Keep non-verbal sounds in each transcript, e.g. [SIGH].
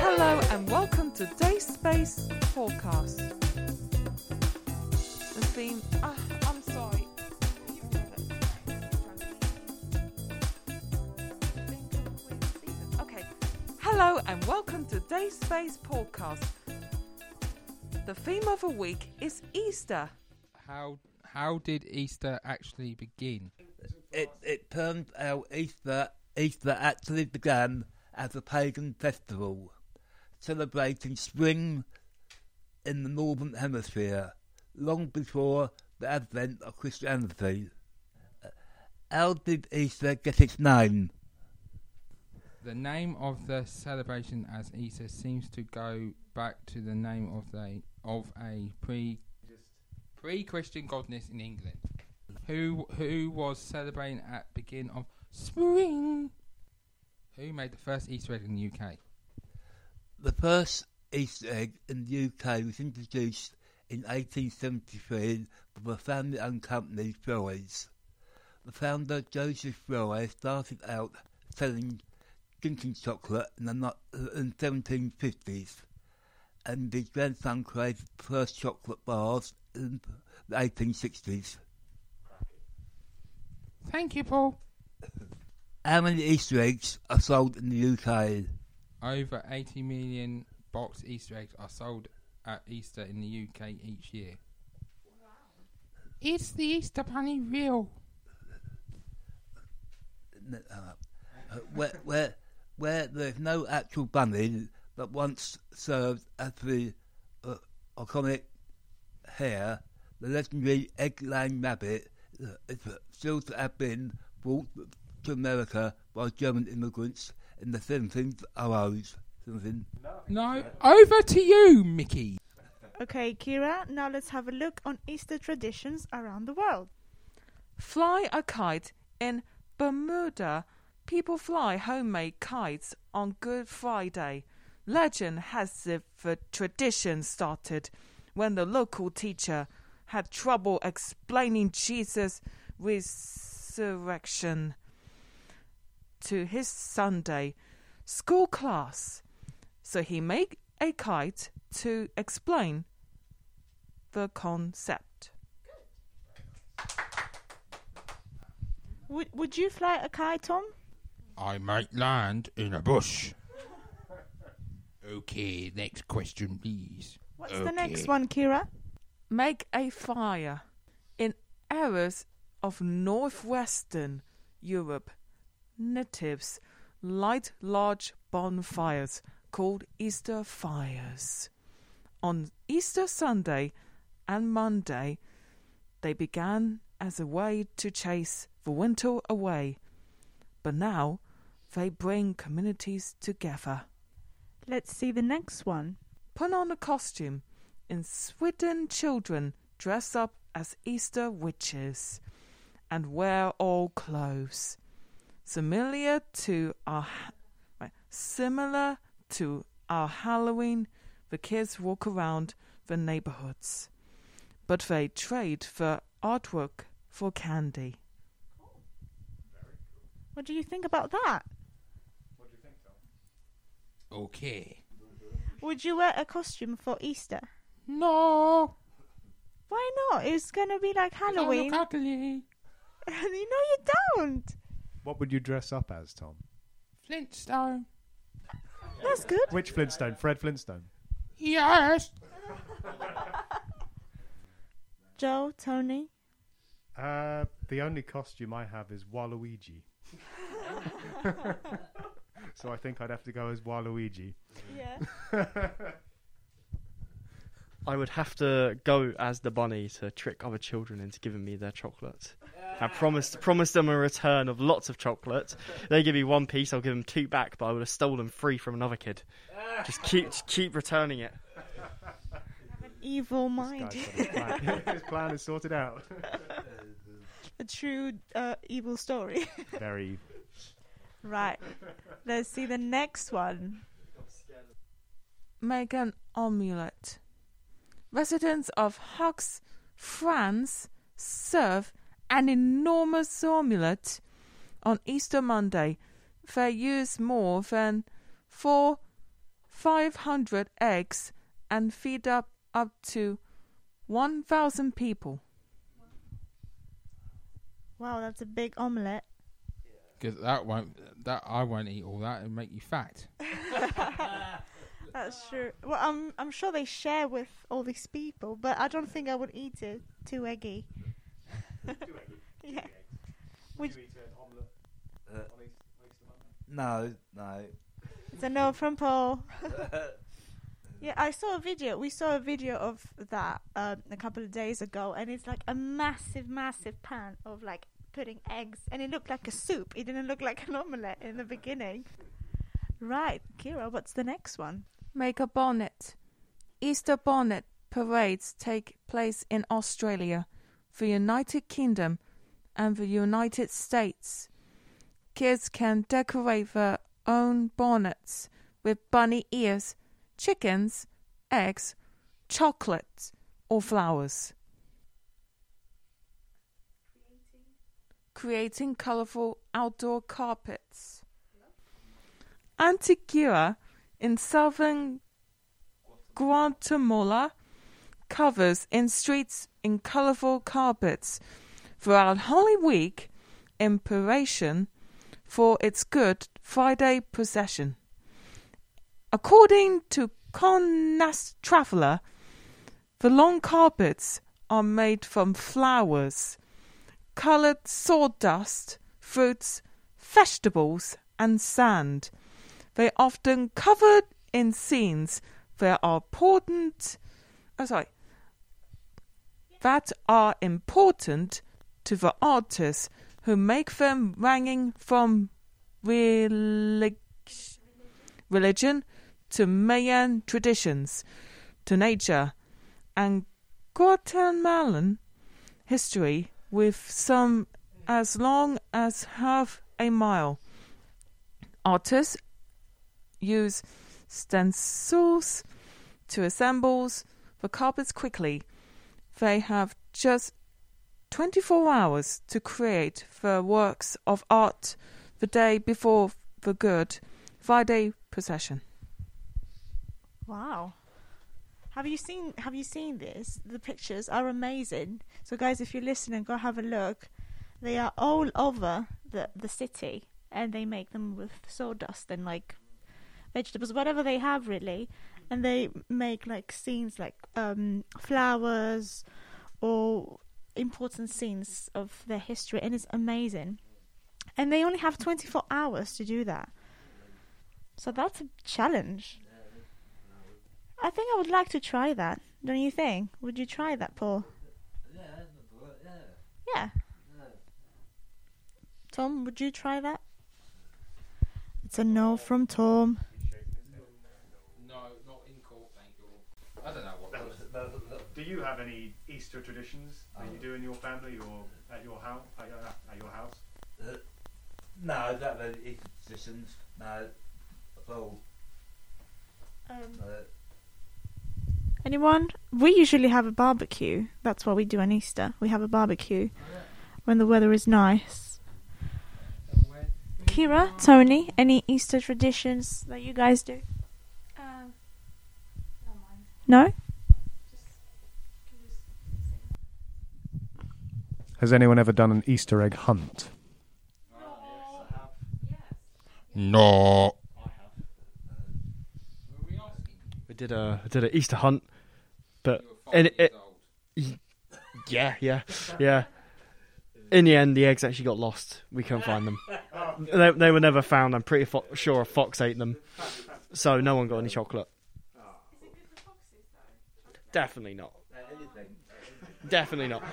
Hello and welcome to Day Space Forecast. The theme. Ah, I'm sorry. Okay. Hello and welcome to Space Podcast. The theme of the week is Easter. How how did Easter actually begin? It it turns out Easter Easter actually began as a pagan festival, celebrating spring in the northern hemisphere, long before the advent of Christianity. How did Easter get its name? The name of the celebration as Easter seems to go back to the name of the of a pre pre Christian goddess in England, who who was celebrating at begin of spring. Who made the first Easter egg in the UK? The first Easter egg in the UK was introduced in 1873 by the family-owned company Fry's. The founder, Joseph Fry, started out selling drinking chocolate in the no- in 1750s, and his grandson created the first chocolate bars in the 1860s. Thank you, Paul. How many Easter eggs are sold in the UK? Over 80 million boxed Easter eggs are sold at Easter in the UK each year. Is the Easter bunny real? Uh, where, where, where there's no actual bunny that once served as the uh, iconic hare, the legendary egg-laying rabbit is still to have been brought to America by German immigrants in the 1700s. 17. No, over to you, Mickey. Okay, Kira, now let's have a look on Easter traditions around the world. Fly a kite in Bermuda. People fly homemade kites on Good Friday. Legend has it the tradition started when the local teacher had trouble explaining Jesus' resurrection to his Sunday school class. So he made a kite to explain the concept. Would Would you fly a kite, Tom? I might land in a bush. Okay, next question, please. What's the next Okay. one, Kira? make a fire in areas of northwestern Europe. Natives light large bonfires called Easter fires. On Easter Sunday and Monday, they began as a way to chase the winter away, but now they bring communities together. Let's see the next one. Put on a costume. In Sweden, children dress up as Easter witches and wear all clothes. Similar to our similar to our Halloween, the kids walk around the neighborhoods, but they trade the artwork for candy. What do you think about that? Okay. Would you wear a costume for Easter? No. Why not? It's gonna be like Halloween. I look ugly. you know you don't. What would you dress up as, Tom? Flintstone. That's good. Which Flintstone? Fred Flintstone. Yes. [LAUGHS] Joe, Tony. Uh, the only costume I have is Waluigi. [LAUGHS] so I think I'd have to go as Waluigi. Yeah. [LAUGHS] I would have to go as the bunny to trick other children into giving me their chocolate. I promised promised them a return of lots of chocolate. They give me one piece, I'll give them two back, but I would have stolen three from another kid. Just keep just keep returning it. An evil mind. guy's his plan. [LAUGHS] his plan is sorted out. a true uh, evil story. Very. Right. Let's see the next one. Make an omelette. Residents of Haux, France serve an enormous omelette on Easter Monday. They use more than four, five hundred eggs and feed up up to one thousand people. Wow, that's a big omelette. Because that won't, that I won't eat all that and make you fat. [LAUGHS] [LAUGHS] That's true. Well, I'm I'm sure they share with all these people, but I don't think I would eat it. Too eggy. yeah. Would, Uh, no, no. it's a no from Paul. [LAUGHS] Yeah, I saw a video. We saw a video of that um, a couple of days ago, and it's like a massive, massive pan of like putting eggs, and it looked like a soup. It didn't look like an omelette in the beginning. Right, Kira, what's the next one? Make a bonnet. Easter bonnet parades take place in Australia, the United Kingdom, and the United States. Kids can decorate their own bonnets with bunny ears, chickens, eggs, chocolate, or flowers. Creating colorful outdoor carpets. Antigua in southern Guatemala covers in streets in colorful carpets throughout Holy Week in preparation for its Good Friday procession. According to Condé Nast Traveller, the long carpets are made from flowers, colored sawdust, fruits, vegetables, and sand. They are often covered in scenes that are important. Oh, sorry. That are important to the artists who make them, ranging from relig- religion to Mayan traditions to nature and Guatemalan history with some as long as half a mile. Artists use stencils to assemble the carpets quickly. They have just 24 hours to create the works of art the day before the Good Friday procession. Wow. Have you seen have you seen this? The pictures are amazing. So guys, if you're listening, go have a look. They are all over the the city and they make them with sawdust and like vegetables, whatever they have really. And they make like scenes like um flowers or important scenes of their history and it's amazing. And they only have 24 hours to do that. So that's a challenge. I think I would like to try that. Don't you think? Would you try that, Paul? Yeah. Yeah. Tom, would you try that? It's a no from Tom. No, not in court, thank you. I don't know what. that was. Do you have any Easter traditions that you oh. do in your family or at your house? At your, at your house? Uh, no, I don't have any traditions. No, at all. Um, Uh, anyone? We usually have a barbecue. That's what we do on Easter. We have a barbecue when the weather is nice. Kira, Tony, any Easter traditions that you guys do? Um, No? Has anyone ever done an Easter egg hunt? No. We did a did an Easter hunt, but You and five it, [LAUGHS] yeah, yeah, yeah. In the end, the eggs actually got lost. We couldn't find them. [LAUGHS] They, they were never found. I'm pretty fo- sure a fox ate them, so no one got any chocolate. Definitely not. [LAUGHS] Definitely not.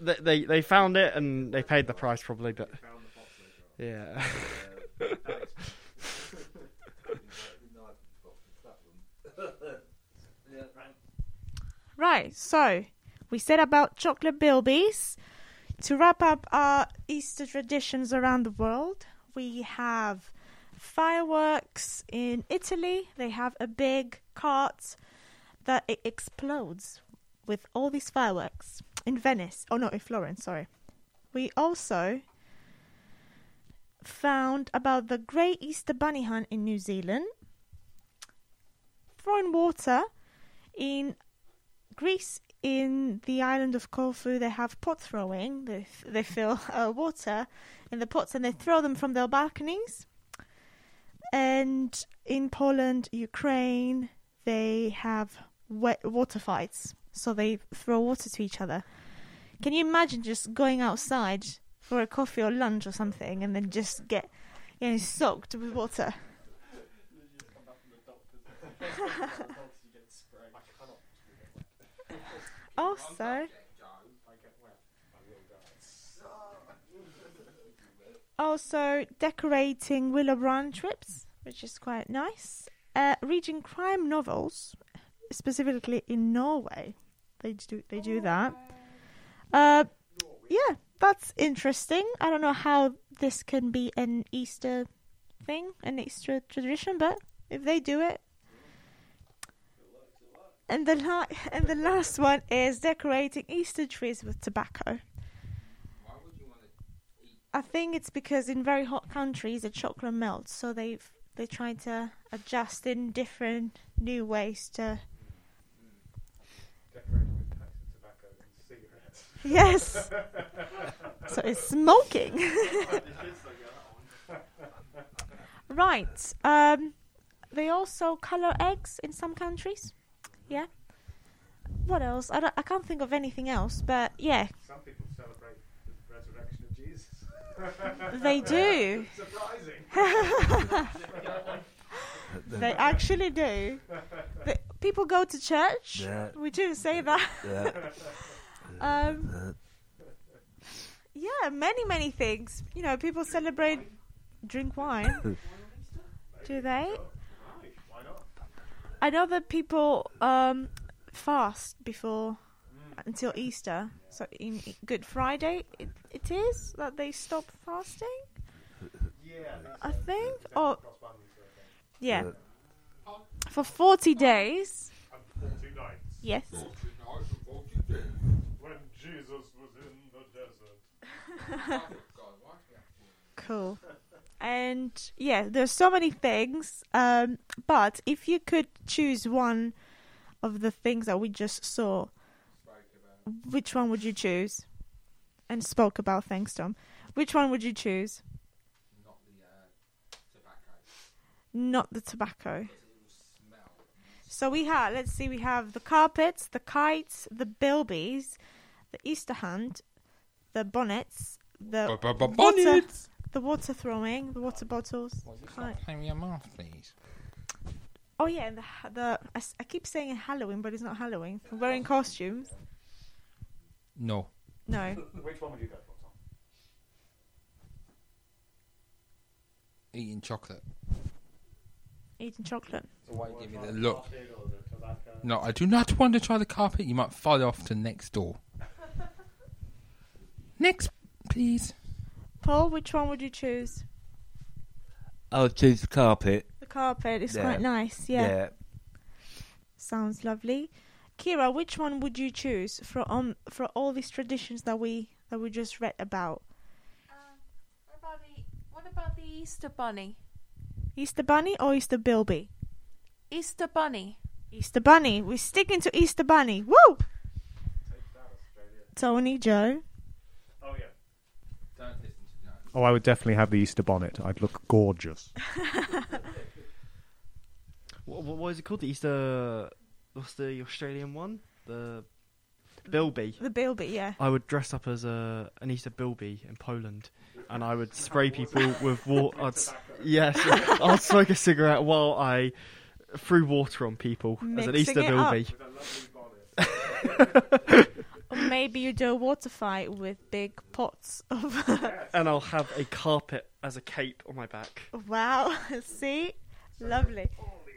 They, they they found it and they paid the price probably, but yeah. Right, so we said about chocolate bilbies. To wrap up our Easter traditions around the world, we have fireworks in Italy. They have a big cart that it explodes with all these fireworks in Venice. Oh no, in Florence. Sorry. We also found about the Great Easter Bunny hunt in New Zealand. Throwing water in Greece, in the island of Corfu, they have pot throwing. They they fill uh, water in the pots and they throw them from their balconies. And in Poland, Ukraine, they have wet water fights, so they throw water to each other. Can you imagine just going outside for a coffee or lunch or something, and then just get you know soaked with water? [LAUGHS] also, also decorating willow branch trips, which is quite nice. Uh, reading crime novels, specifically in Norway, they do they do that. Uh, yeah, that's interesting. I don't know how this can be an Easter thing, an Easter tradition, but if they do it. And the la- and the last one is decorating Easter trees with tobacco. Why would you want to I think it's because in very hot countries the chocolate melts, so they've they're trying to adjust in different new ways to. Decorated with packs of tobacco and cigarettes. Yes. [LAUGHS] so it's smoking. [LAUGHS] right. Um, they also color eggs in some countries. Yeah. What else? I don't, I can't think of anything else, but yeah, Some people celebrate the resurrection of Jesus. [LAUGHS] they do. [LAUGHS] Surprising. [LAUGHS] They actually do. The, people go to church. Yeah. We do say that. Yeah. Um, yeah, many many things. You know, people celebrate, drink wine. Do they? I know that people um, fast before until Easter. So in Good Friday, it, it is that they stop fasting. Yeah, I think, It's or cross boundaries sort of thing. yeah, for forty days. And 40 nights. Yes. When Jesus was in the desert. Cool. And yeah, there's so many things. Um, but if you could choose one of the things that we just saw, which one would you choose? And spoke about, thanks, Tom. Which one would you choose? Not the tobacco. Not the tobacco. So we have, let's see, we have the carpets, the kites, the bilbies, the Easter hunt, the bonnets, the Bonnets! The water throwing, the water bottles. Kite. Play me your mouth, please. Oh yeah, and the ha- the I, s- I keep saying Halloween, but it's not Halloween. We're wearing costumes. No. No, [LAUGHS] Which one would you go for, Tom? Eating chocolate. eating chocolate. So why give me the the look? the? No, I do not want to try the carpet. You might fall off to next door. [LAUGHS] Next, please. Paul, which one would you choose? I'll choose the carpet. The carpet is Yeah. quite nice. Yeah. Yeah. sounds lovely. Kira, which one would you choose for um for all these traditions that we that we just read about? Um, what about the what about the Easter bunny? Easter Bunny or Easter Bilby? Easter bunny. Easter Bunny. We're sticking to Easter Bunny. Woo! Take that, Australia. Tony, Joe. Oh, yeah. Don't listen to Joe. Oh, I would definitely have the Easter bonnet. I'd look gorgeous. [LAUGHS] What, what, what is it called? The Easter. What's the Australian one? The Bilby. The Bilby, yeah. I would dress up as a an Easter Bilby in Poland, and I would spray people with water. [LAUGHS] I'd, yes, I'd smoke a cigarette while I threw water on people as an Easter. Bilby. [LAUGHS] maybe you do a water fight with big pots of. [LAUGHS] And I'll have a carpet as a cape on my back. wow. [LAUGHS] See? Lovely.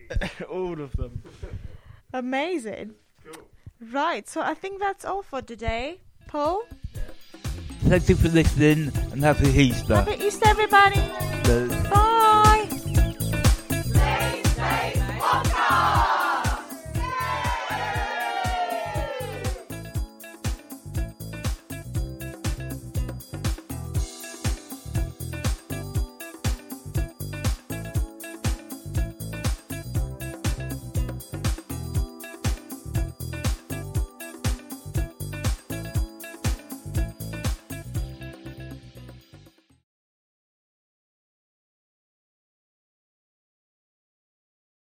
[LAUGHS] All of them. Amazing. Cool. Right, so I think that's all for today. Paul? Thank you for listening and happy Easter. Happy Easter, everybody! So- Bye!